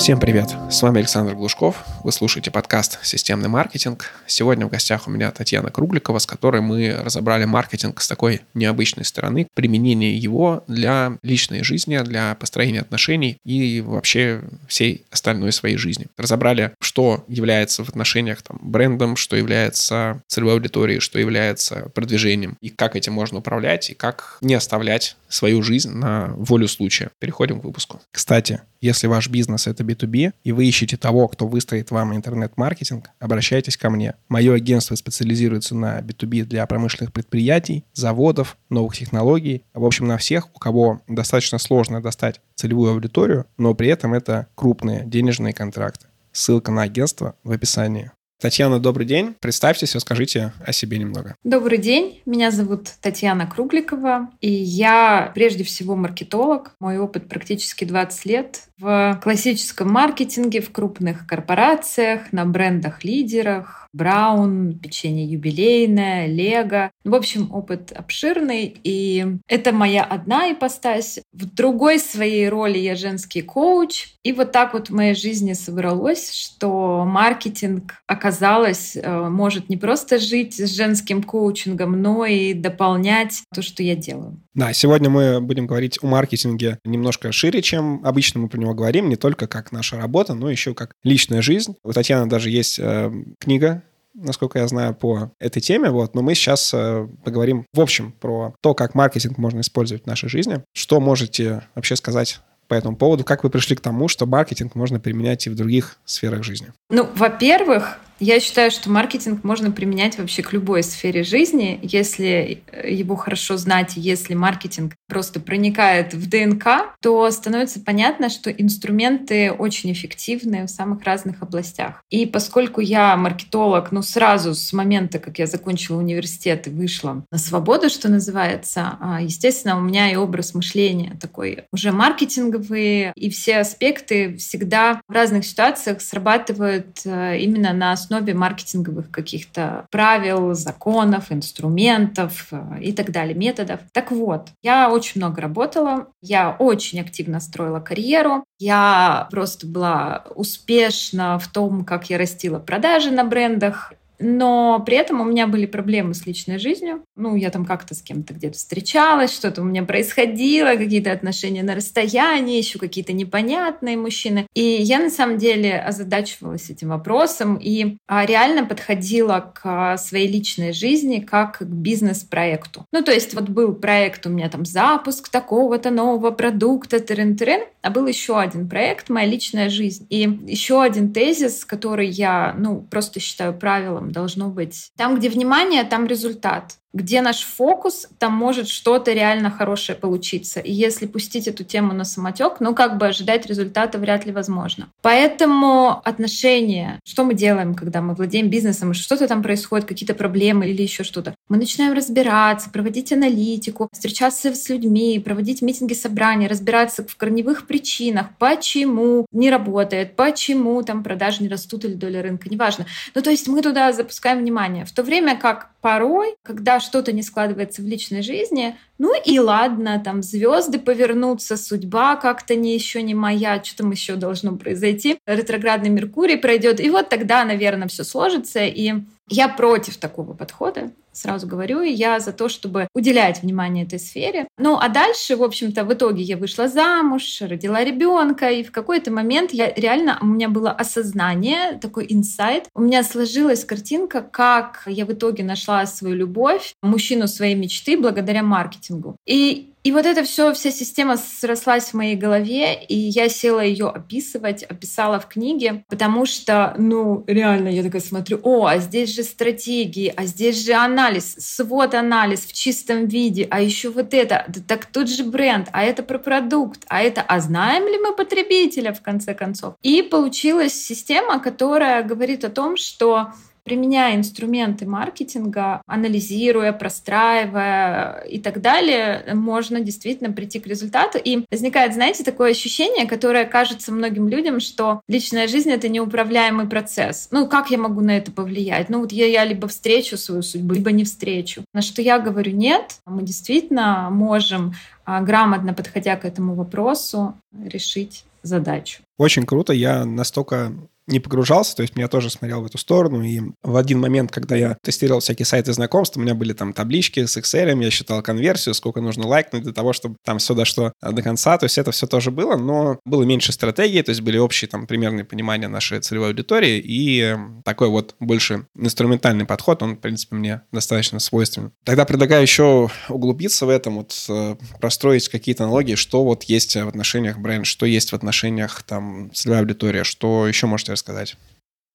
Всем привет! С вами Александр Глушков. Вы слушаете подкаст «Системный маркетинг». Сегодня в гостях у меня Татьяна Кругликова, с которой мы разобрали маркетинг с такой необычной стороны, применение его для личной жизни, для построения отношений и вообще всей остальной своей жизни. Разобрали, что является в отношениях там, брендом, что является целевой аудиторией, что является продвижением, и как этим можно управлять, и как не оставлять свою жизнь на волю случая. Переходим к выпуску. Кстати, если ваш бизнес — это B2B, и вы ищете того, кто выстроит вам интернет-маркетинг, обращайтесь ко мне. Мое агентство специализируется на B2B для промышленных предприятий, заводов, новых технологий. В общем, на всех, у кого достаточно сложно достать целевую аудиторию, но при этом это крупные денежные контракты. Ссылка на агентство в описании. Татьяна, добрый день. Представьтесь, расскажите о себе немного. Добрый день. Меня зовут Татьяна Кругликова, и я прежде всего маркетолог. Мой опыт практически 20 лет в классическом маркетинге, в крупных корпорациях, на брендах-лидерах, Браун, печенье юбилейное, Лего. В общем, опыт обширный, и это моя одна ипостась. В другой своей роли я женский коуч. И вот так вот в моей жизни собралось, что маркетинг, оказалось, э, может не просто жить с женским коучингом, но и дополнять то, что я делаю. Да, сегодня мы будем говорить о маркетинге немножко шире, чем обычно мы про него говорим, не только как наша работа, но еще как личная жизнь. У Татьяны даже есть э, книга насколько я знаю, по этой теме. Вот. Но мы сейчас э, поговорим в общем про то, как маркетинг можно использовать в нашей жизни. Что можете вообще сказать по этому поводу? Как вы пришли к тому, что маркетинг можно применять и в других сферах жизни? Ну, во-первых, я считаю, что маркетинг можно применять вообще к любой сфере жизни, если его хорошо знать, если маркетинг просто проникает в ДНК, то становится понятно, что инструменты очень эффективны в самых разных областях. И поскольку я маркетолог, ну сразу с момента, как я закончила университет и вышла на свободу, что называется, а, естественно, у меня и образ мышления такой уже маркетинговый, и все аспекты всегда в разных ситуациях срабатывают э, именно на основе маркетинговых каких-то правил, законов, инструментов э, и так далее, методов. Так вот, я очень много работала, я очень активно строила карьеру, я просто была успешна в том, как я растила продажи на брендах, но при этом у меня были проблемы с личной жизнью. Ну, я там как-то с кем-то где-то встречалась, что-то у меня происходило, какие-то отношения на расстоянии, еще какие-то непонятные мужчины. И я на самом деле озадачивалась этим вопросом и а, реально подходила к своей личной жизни как к бизнес-проекту. Ну, то есть вот был проект у меня там запуск такого-то нового продукта, тырын-тырын, а был еще один проект «Моя личная жизнь». И еще один тезис, который я, ну, просто считаю правилом должно быть. Там, где внимание, там результат где наш фокус, там может что-то реально хорошее получиться. И если пустить эту тему на самотек, ну как бы ожидать результата вряд ли возможно. Поэтому отношения, что мы делаем, когда мы владеем бизнесом, что-то там происходит, какие-то проблемы или еще что-то. Мы начинаем разбираться, проводить аналитику, встречаться с людьми, проводить митинги, собрания, разбираться в корневых причинах, почему не работает, почему там продажи не растут или доля рынка, неважно. Ну то есть мы туда запускаем внимание. В то время как порой, когда что-то не складывается в личной жизни, ну и ладно, там звезды повернутся, судьба как-то не еще не моя, что там еще должно произойти, ретроградный Меркурий пройдет, и вот тогда, наверное, все сложится, и я против такого подхода, сразу говорю, и я за то, чтобы уделять внимание этой сфере. Ну, а дальше, в общем-то, в итоге я вышла замуж, родила ребенка, и в какой-то момент я реально, у меня было осознание, такой инсайт, у меня сложилась картинка, как я в итоге нашла свою любовь, мужчину своей мечты благодаря маркетингу. И и вот это все, вся система срослась в моей голове, и я села ее описывать, описала в книге, потому что, ну, реально, я такая смотрю, о, а здесь же стратегии, а здесь же анализ, свод-анализ в чистом виде, а еще вот это, да, так тут же бренд, а это про продукт, а это, а знаем ли мы потребителя в конце концов? И получилась система, которая говорит о том, что применяя инструменты маркетинга, анализируя, простраивая и так далее, можно действительно прийти к результату. И возникает, знаете, такое ощущение, которое кажется многим людям, что личная жизнь — это неуправляемый процесс. Ну, как я могу на это повлиять? Ну, вот я, я либо встречу свою судьбу, либо не встречу. На что я говорю, нет, мы действительно можем а, грамотно подходя к этому вопросу, решить задачу. Очень круто. Я настолько не погружался, то есть я тоже смотрел в эту сторону, и в один момент, когда я тестировал всякие сайты знакомств, у меня были там таблички с Excel, я считал конверсию, сколько нужно лайкнуть для того, чтобы там все дошло до конца, то есть это все тоже было, но было меньше стратегии, то есть были общие там примерные понимания нашей целевой аудитории, и такой вот больше инструментальный подход, он, в принципе, мне достаточно свойственен. Тогда предлагаю еще углубиться в этом, вот э, простроить какие-то аналогии, что вот есть в отношениях бренд, что есть в отношениях там целевая аудитория, что еще можете рассказать?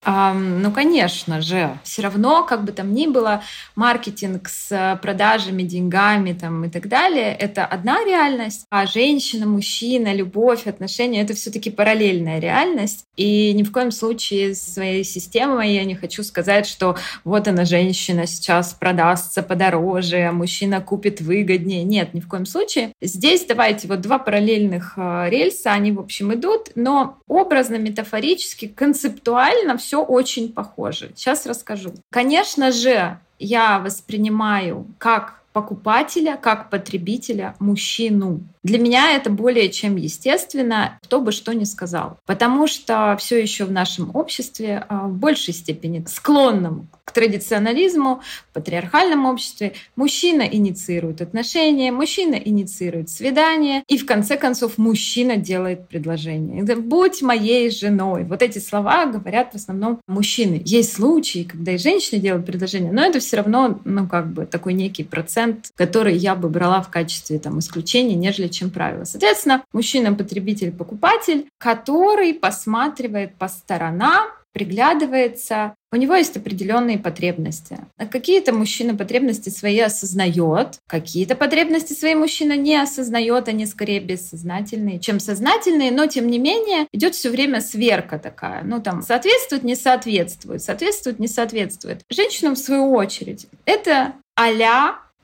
Ну, конечно же, все равно, как бы там ни было, маркетинг с продажами, деньгами там, и так далее, это одна реальность, а женщина, мужчина, любовь, отношения — это все таки параллельная реальность. И ни в коем случае своей системой я не хочу сказать, что вот она, женщина, сейчас продастся подороже, а мужчина купит выгоднее. Нет, ни в коем случае. Здесь давайте вот два параллельных а, рельса, они, в общем, идут, но образно, метафорически, концептуально все все очень похоже. Сейчас расскажу. Конечно же, я воспринимаю как покупателя, как потребителя, мужчину. Для меня это более чем естественно, кто бы что ни сказал. Потому что все еще в нашем обществе а, в большей степени склонным к традиционализму, в патриархальном обществе мужчина инициирует отношения, мужчина инициирует свидание, и в конце концов мужчина делает предложение. «Будь моей женой». Вот эти слова говорят в основном мужчины. Есть случаи, когда и женщины делают предложение, но это все равно, ну, как бы такой некий процент, который я бы брала в качестве там, исключения, нежели чем правило. Соответственно, мужчина-потребитель-покупатель, который посматривает по сторонам, приглядывается, у него есть определенные потребности. Какие-то мужчина потребности свои осознает, какие-то потребности свои мужчина не осознает, они скорее бессознательные, чем сознательные, но тем не менее идет все время сверка такая. Ну там соответствует, не соответствует, соответствует, не соответствует. Женщина в свою очередь это а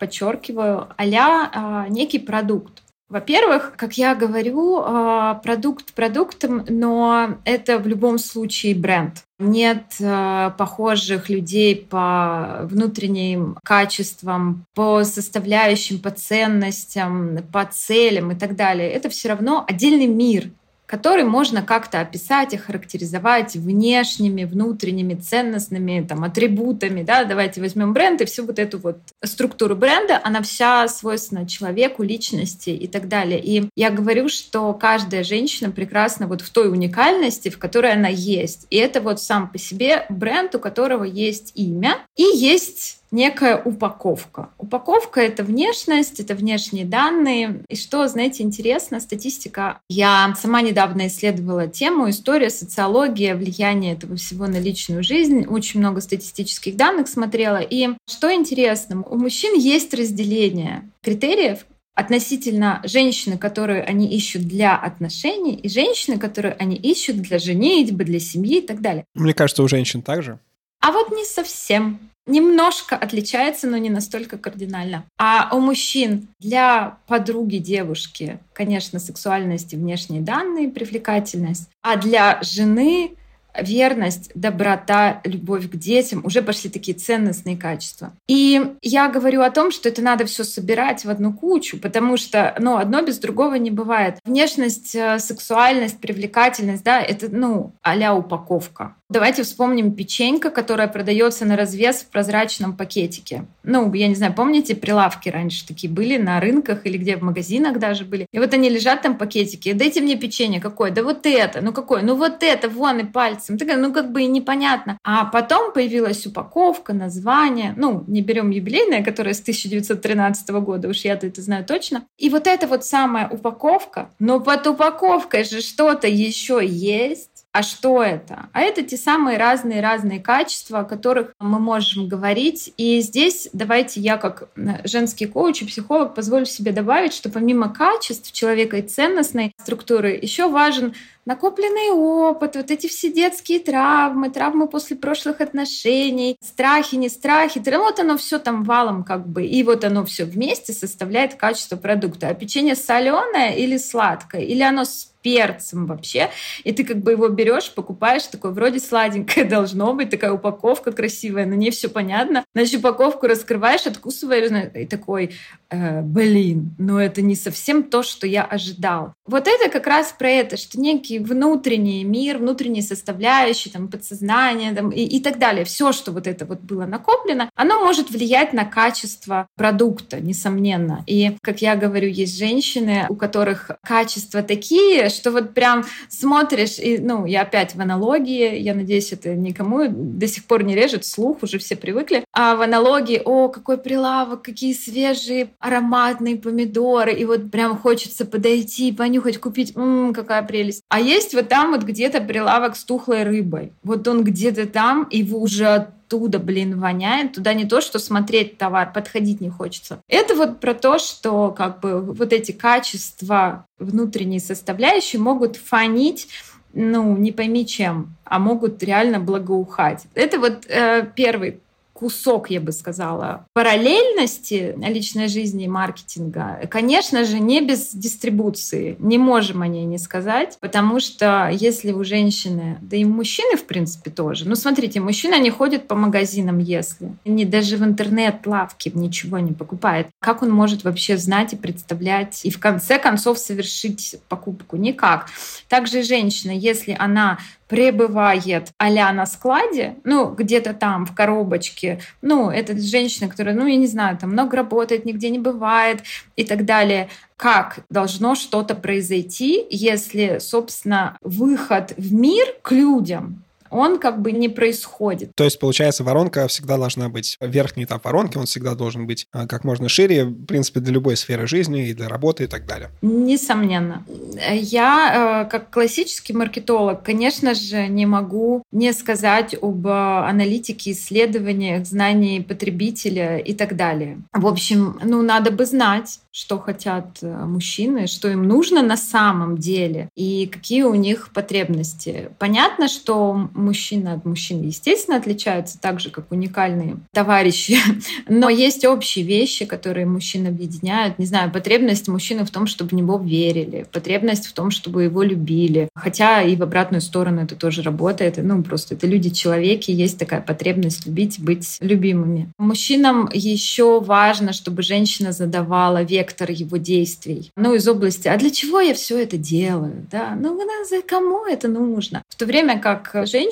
подчеркиваю, а некий продукт. Во-первых, как я говорю, а, продукт продуктом, но это в любом случае бренд. Нет а, похожих людей по внутренним качествам, по составляющим, по ценностям, по целям и так далее. Это все равно отдельный мир, который можно как-то описать, охарактеризовать внешними, внутренними, ценностными там, атрибутами. Да? Давайте возьмем бренд и всю вот эту вот структуру бренда, она вся свойственна человеку, личности и так далее. И я говорю, что каждая женщина прекрасна вот в той уникальности, в которой она есть. И это вот сам по себе бренд, у которого есть имя и есть некая упаковка. Упаковка — это внешность, это внешние данные. И что, знаете, интересно, статистика. Я сама недавно исследовала тему история, социология, влияние этого всего на личную жизнь. Очень много статистических данных смотрела. И что интересно, у мужчин есть разделение критериев, относительно женщины, которую они ищут для отношений, и женщины, которую они ищут для женитьбы, для семьи и так далее. Мне кажется, у женщин также. А вот не совсем немножко отличается, но не настолько кардинально. А у мужчин для подруги девушки, конечно, сексуальность и внешние данные, привлекательность, а для жены верность, доброта, любовь к детям, уже пошли такие ценностные качества. И я говорю о том, что это надо все собирать в одну кучу, потому что ну, одно без другого не бывает. Внешность, э, сексуальность, привлекательность, да, это, ну, а упаковка. Давайте вспомним печенька, которая продается на развес в прозрачном пакетике. Ну, я не знаю, помните, прилавки раньше такие были на рынках или где в магазинах даже были. И вот они лежат там пакетики. Дайте мне печенье какое? Да вот это. Ну какое? Ну вот это, вон и пальцем. Такая, ну как бы и непонятно. А потом появилась упаковка, название. Ну, не берем юбилейное, которое с 1913 года, уж я-то это знаю точно. И вот эта вот самая упаковка, но под упаковкой же что-то еще есть а что это? А это те самые разные-разные качества, о которых мы можем говорить. И здесь давайте я как женский коуч и психолог позволю себе добавить, что помимо качеств человека и ценностной структуры еще важен накопленный опыт, вот эти все детские травмы, травмы после прошлых отношений, страхи, не страхи, вот оно все там валом как бы, и вот оно все вместе составляет качество продукта. А печенье соленое или сладкое, или оно с перцем вообще, и ты как бы его берешь, покупаешь, такой вроде сладенькое должно быть, такая упаковка красивая, на ней все понятно. Значит, упаковку раскрываешь, откусываешь, и такой, э, блин, но это не совсем то, что я ожидал. Вот это как раз про это, что некий внутренний мир, внутренние составляющие, там, подсознание там, и, и так далее, все, что вот это вот было накоплено, оно может влиять на качество продукта, несомненно. И, как я говорю, есть женщины, у которых качества такие, что вот прям смотришь, и, ну, я опять в аналогии, я надеюсь, это никому до сих пор не режет слух, уже все привыкли, а в аналогии, о, какой прилавок, какие свежие ароматные помидоры, и вот прям хочется подойти, понюхать, купить, ммм, какая прелесть. А есть вот там вот где-то прилавок с тухлой рыбой. Вот он где-то там, и вы уже оттуда, блин, воняет. Туда не то, что смотреть товар, подходить не хочется. Это вот про то, что как бы вот эти качества, внутренние составляющие могут фонить ну, не пойми чем, а могут реально благоухать. Это вот э, первый кусок, я бы сказала, параллельности личной жизни и маркетинга, конечно же, не без дистрибуции. Не можем о ней не сказать, потому что если у женщины, да и мужчины, в принципе, тоже. Ну, смотрите, мужчины, они ходят по магазинам, если. Они даже в интернет-лавке ничего не покупают. Как он может вообще знать и представлять и в конце концов совершить покупку? Никак. Также женщина, если она пребывает а на складе, ну, где-то там, в коробочке, ну, это женщина, которая, ну, я не знаю, там много работает, нигде не бывает и так далее, как должно что-то произойти, если, собственно, выход в мир к людям он как бы не происходит. То есть, получается, воронка всегда должна быть, верхний этап воронки, он всегда должен быть а, как можно шире, в принципе, для любой сферы жизни и для работы и так далее. Несомненно. Я, э, как классический маркетолог, конечно же, не могу не сказать об аналитике, исследованиях, знании потребителя и так далее. В общем, ну, надо бы знать, что хотят э, мужчины, что им нужно на самом деле и какие у них потребности. Понятно, что мужчины от мужчин, естественно, отличаются так же, как уникальные товарищи, но есть общие вещи, которые мужчин объединяют. Не знаю, потребность мужчины в том, чтобы в него верили, потребность в том, чтобы его любили. Хотя и в обратную сторону это тоже работает. Ну, просто это люди-человеки, есть такая потребность любить, быть любимыми. Мужчинам еще важно, чтобы женщина задавала вектор его действий. Ну, из области, а для чего я все это делаю? Да? Ну, за кому это нужно? В то время как женщина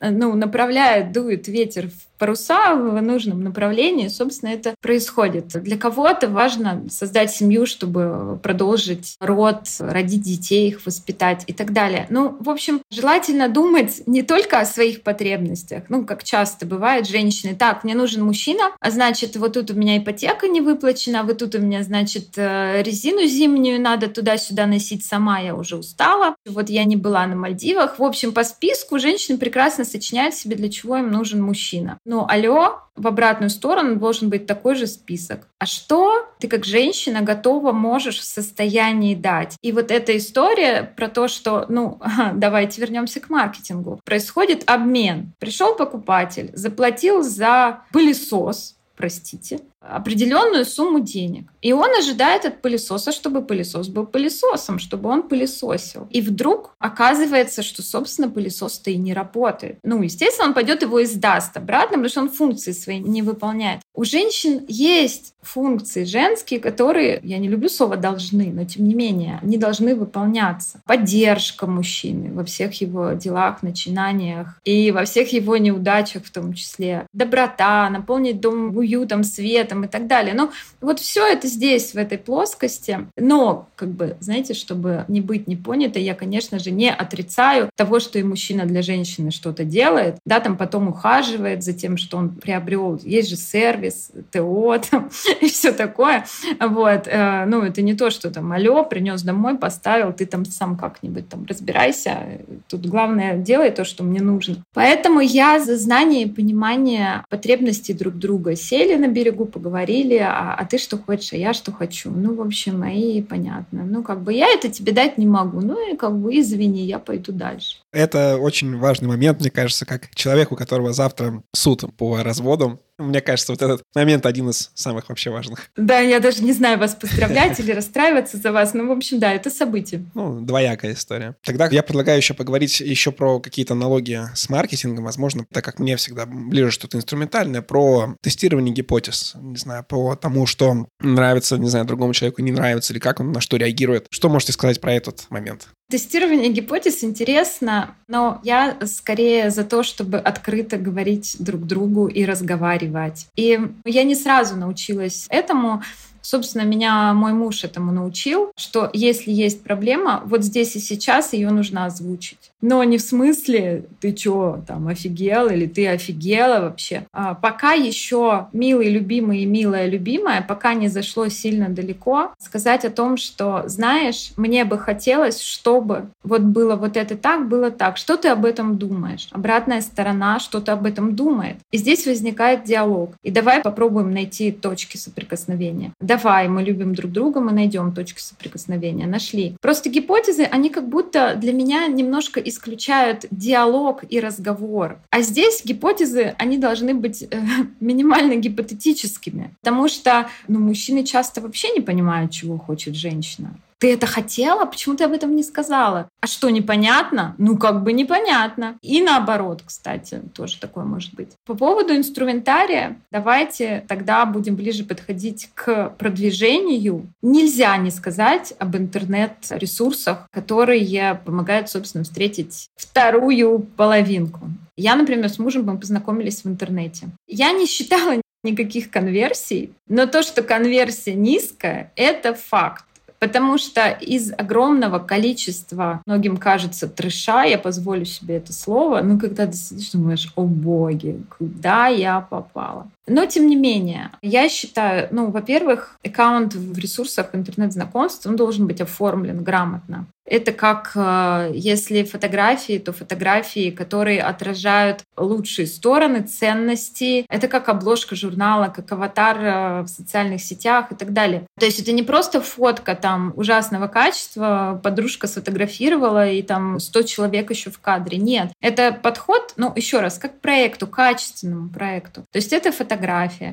э, ну, направляет, дует ветер в паруса в нужном направлении, собственно, это происходит. Для кого-то важно создать семью, чтобы продолжить род, родить детей, их воспитать и так далее. Ну, в общем, желательно думать не только о своих потребностях, ну, как часто бывает, женщины, так, мне нужен мужчина, а значит, вот тут у меня ипотека не выплачена, вот тут у меня, значит, э, резину зимнюю надо туда-сюда носить сама, я уже устала, вот я не была на Мальдивах. В общем, по списку женщины прекрасно сочиняют себе, для чего им нужен мужчина. Ну, алло, в обратную сторону должен быть такой же список. А что ты как женщина готова можешь в состоянии дать? И вот эта история про то, что, ну, давайте вернемся к маркетингу. Происходит обмен. Пришел покупатель, заплатил за пылесос, простите, определенную сумму денег. И он ожидает от пылесоса, чтобы пылесос был пылесосом, чтобы он пылесосил. И вдруг оказывается, что, собственно, пылесос-то и не работает. Ну, естественно, он пойдет его и сдаст обратно, потому что он функции свои не выполняет. У женщин есть функции женские, которые, я не люблю слово «должны», но тем не менее, они должны выполняться. Поддержка мужчины во всех его делах, начинаниях и во всех его неудачах в том числе. Доброта, наполнить дом уютом, светом, там и так далее. Но вот все это здесь, в этой плоскости. Но, как бы, знаете, чтобы не быть не понятой, я, конечно же, не отрицаю того, что и мужчина для женщины что-то делает, да, там потом ухаживает за тем, что он приобрел. Есть же сервис, ТО там, и все такое. Вот. Э, ну, это не то, что там, алло, принес домой, поставил, ты там сам как-нибудь там разбирайся. Тут главное, делай то, что мне нужно. Поэтому я за знание и понимание потребностей друг друга сели на берегу, поговорили, а, а ты что хочешь, а я что хочу. Ну, в общем, и понятно. Ну, как бы я это тебе дать не могу. Ну, и как бы извини, я пойду дальше. Это очень важный момент, мне кажется, как человек, у которого завтра суд по разводам, Мне кажется, вот этот момент один из самых вообще важных. Да, я даже не знаю, вас поздравлять или расстраиваться за вас. Ну, в общем, да, это событие. Ну, двоякая история. Тогда я предлагаю еще поговорить еще про какие-то налоги с маркетингом, возможно, так как мне всегда ближе что-то инструментальное, про тестирование гипотез. Не знаю, по тому, что нравится, не знаю, другому человеку не нравится, или как он на что реагирует. Что можете сказать про этот момент? Тестирование гипотез интересно, но я скорее за то, чтобы открыто говорить друг другу и разговаривать. И я не сразу научилась этому. Собственно, меня мой муж этому научил, что если есть проблема, вот здесь и сейчас ее нужно озвучить. Но не в смысле ты чё, там, офигел или ты офигела вообще. А пока еще милый, любимый и милая, любимая, пока не зашло сильно далеко, сказать о том, что, знаешь, мне бы хотелось, чтобы вот было вот это так, было так. Что ты об этом думаешь? Обратная сторона что-то об этом думает. И здесь возникает диалог. И давай попробуем найти точки соприкосновения давай, мы любим друг друга, мы найдем точки соприкосновения, нашли. Просто гипотезы, они как будто для меня немножко исключают диалог и разговор. А здесь гипотезы, они должны быть э, минимально гипотетическими, потому что ну, мужчины часто вообще не понимают, чего хочет женщина. Ты это хотела? Почему ты об этом не сказала? А что, непонятно? Ну, как бы непонятно. И наоборот, кстати, тоже такое может быть. По поводу инструментария, давайте тогда будем ближе подходить к продвижению. Нельзя не сказать об интернет-ресурсах, которые помогают, собственно, встретить вторую половинку. Я, например, с мужем мы познакомились в интернете. Я не считала никаких конверсий, но то, что конверсия низкая, это факт. Потому что из огромного количества, многим кажется, трэша, я позволю себе это слово, ну, когда ты сидишь, думаешь, о боги, куда я попала? Но, тем не менее, я считаю, ну, во-первых, аккаунт в ресурсах интернет-знакомств, он должен быть оформлен грамотно. Это как э, если фотографии, то фотографии, которые отражают лучшие стороны, ценности. Это как обложка журнала, как аватар э, в социальных сетях и так далее. То есть это не просто фотка там ужасного качества, подружка сфотографировала и там 100 человек еще в кадре. Нет. Это подход, ну, еще раз, как к проекту, качественному проекту. То есть это фотография,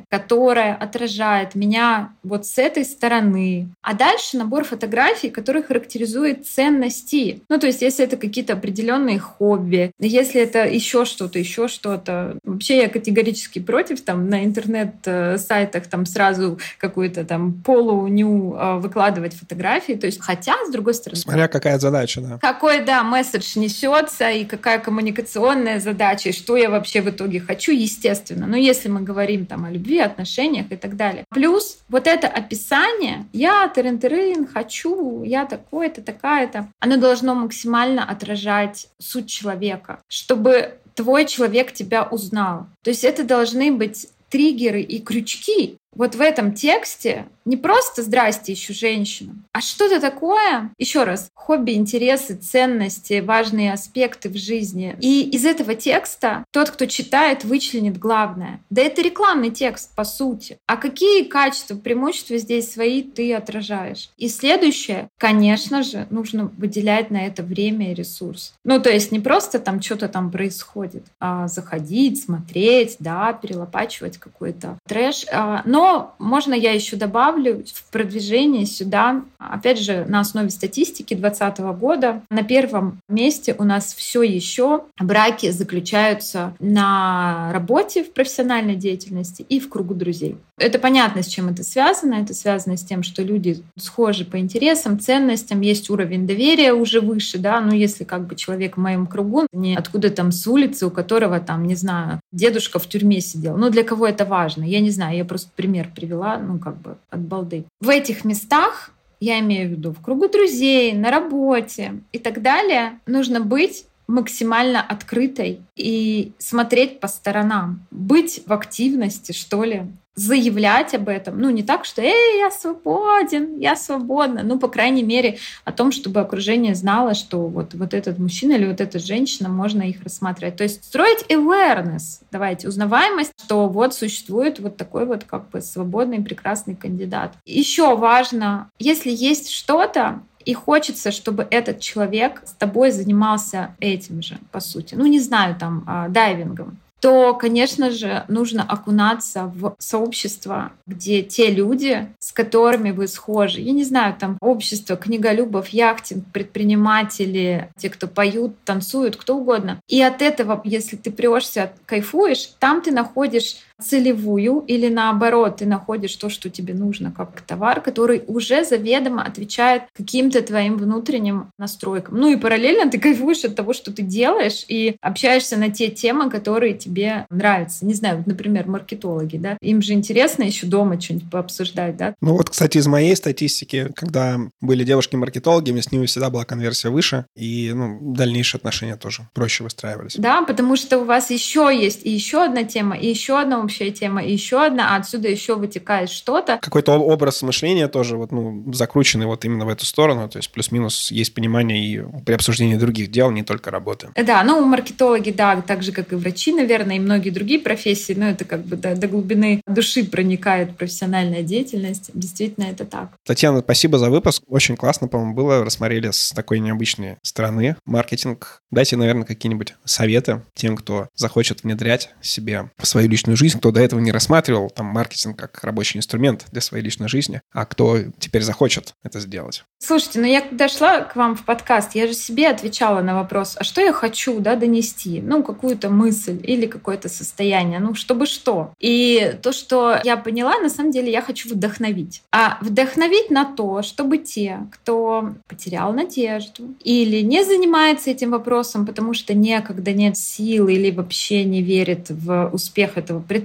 которая отражает меня вот с этой стороны. А дальше набор фотографий, который характеризует ценность ценности. Ну, то есть, если это какие-то определенные хобби, если это еще что-то, еще что-то. Вообще я категорически против там на интернет-сайтах там сразу какую-то там полу-ню а, выкладывать фотографии. То есть, хотя, с другой стороны... Смотря какая задача, да. Какой, да, месседж несется, и какая коммуникационная задача, и что я вообще в итоге хочу, естественно. Но если мы говорим там о любви, отношениях и так далее. Плюс вот это описание, я тырын-тырын, хочу, я такой-то, такая это, оно должно максимально отражать суть человека, чтобы твой человек тебя узнал. То есть это должны быть триггеры и крючки, вот в этом тексте не просто «здрасте, ищу женщину», а что-то такое, еще раз, хобби, интересы, ценности, важные аспекты в жизни. И из этого текста тот, кто читает, вычленит главное. Да это рекламный текст, по сути. А какие качества, преимущества здесь свои ты отражаешь? И следующее, конечно же, нужно выделять на это время и ресурс. Ну, то есть не просто там что-то там происходит, а заходить, смотреть, да, перелопачивать какой-то трэш. А, но но можно я еще добавлю в продвижение сюда, опять же, на основе статистики 2020 года, на первом месте у нас все еще браки заключаются на работе в профессиональной деятельности и в кругу друзей. Это понятно, с чем это связано. Это связано с тем, что люди схожи по интересам, ценностям, есть уровень доверия уже выше, да, ну если как бы человек в моем кругу, не откуда там с улицы, у которого там, не знаю, дедушка в тюрьме сидел. Ну для кого это важно? Я не знаю, я просто пример привела, ну, как бы от балды. В этих местах, я имею в виду в кругу друзей, на работе и так далее, нужно быть максимально открытой и смотреть по сторонам, быть в активности, что ли, заявлять об этом. Ну, не так, что «Эй, я свободен, я свободна». Ну, по крайней мере, о том, чтобы окружение знало, что вот, вот этот мужчина или вот эта женщина, можно их рассматривать. То есть строить awareness, давайте, узнаваемость, что вот существует вот такой вот как бы свободный, прекрасный кандидат. Еще важно, если есть что-то, и хочется, чтобы этот человек с тобой занимался этим же, по сути. Ну, не знаю, там, а, дайвингом то, конечно же, нужно окунаться в сообщество, где те люди, с которыми вы схожи, я не знаю, там общество книголюбов, яхтинг, предприниматели, те, кто поют, танцуют, кто угодно. И от этого, если ты прешься, кайфуешь, там ты находишь целевую или наоборот ты находишь то, что тебе нужно как товар, который уже заведомо отвечает каким-то твоим внутренним настройкам. Ну и параллельно ты кайфуешь от того, что ты делаешь и общаешься на те темы, которые тебе нравятся. Не знаю, например, маркетологи, да, им же интересно еще дома что-нибудь пообсуждать, да. Ну вот, кстати, из моей статистики, когда были девушки-маркетологи, с ними всегда была конверсия выше, и ну, дальнейшие отношения тоже проще выстраивались. Да, потому что у вас еще есть и еще одна тема, и еще одна общая тема, и еще одна, а отсюда еще вытекает что-то. Какой-то образ мышления тоже вот, ну, закрученный вот именно в эту сторону, то есть плюс-минус есть понимание и при обсуждении других дел, не только работы. Да, ну, маркетологи, да, так же, как и врачи, наверное, и многие другие профессии, но это как бы до, до глубины души проникает профессиональная деятельность. Действительно, это так. Татьяна, спасибо за выпуск. Очень классно, по-моему, было. Рассмотрели с такой необычной стороны маркетинг. Дайте, наверное, какие-нибудь советы тем, кто захочет внедрять себе в свою личную жизнь, кто до этого не рассматривал там маркетинг как рабочий инструмент для своей личной жизни, а кто теперь захочет это сделать. Слушайте, ну я когда шла к вам в подкаст, я же себе отвечала на вопрос, а что я хочу да, донести? Ну, какую-то мысль или какое-то состояние, ну, чтобы что? И то, что я поняла, на самом деле я хочу вдохновить. А вдохновить на то, чтобы те, кто потерял надежду или не занимается этим вопросом, потому что некогда нет сил или вообще не верит в успех этого предприятия,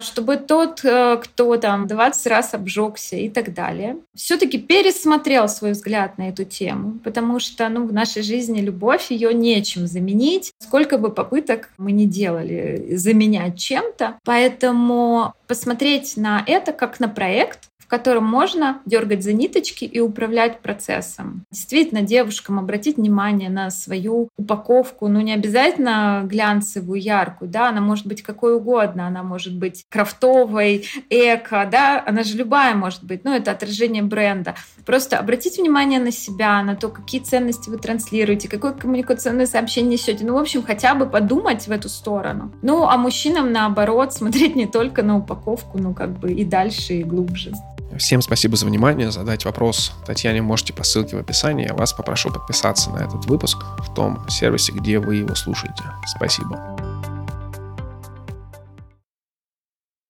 чтобы тот, э, кто там 20 раз обжегся и так далее, все-таки пересмотрел свой взгляд на эту тему, потому что ну, в нашей жизни любовь, ее нечем заменить, сколько бы попыток мы не делали заменять чем-то. Поэтому посмотреть на это как на проект, в котором можно дергать за ниточки и управлять процессом. Действительно, девушкам обратить внимание на свою упаковку, ну не обязательно глянцевую, яркую, да, она может быть какой угодно, она может быть крафтовой, эко, да, она же любая может быть, ну это отражение бренда. Просто обратить внимание на себя, на то, какие ценности вы транслируете, какое коммуникационное сообщение несете, ну в общем хотя бы подумать в эту сторону. Ну а мужчинам наоборот смотреть не только на упаковку, ну как бы и дальше, и глубже. Всем спасибо за внимание. Задать вопрос Татьяне можете по ссылке в описании. Я вас попрошу подписаться на этот выпуск в том сервисе, где вы его слушаете. Спасибо.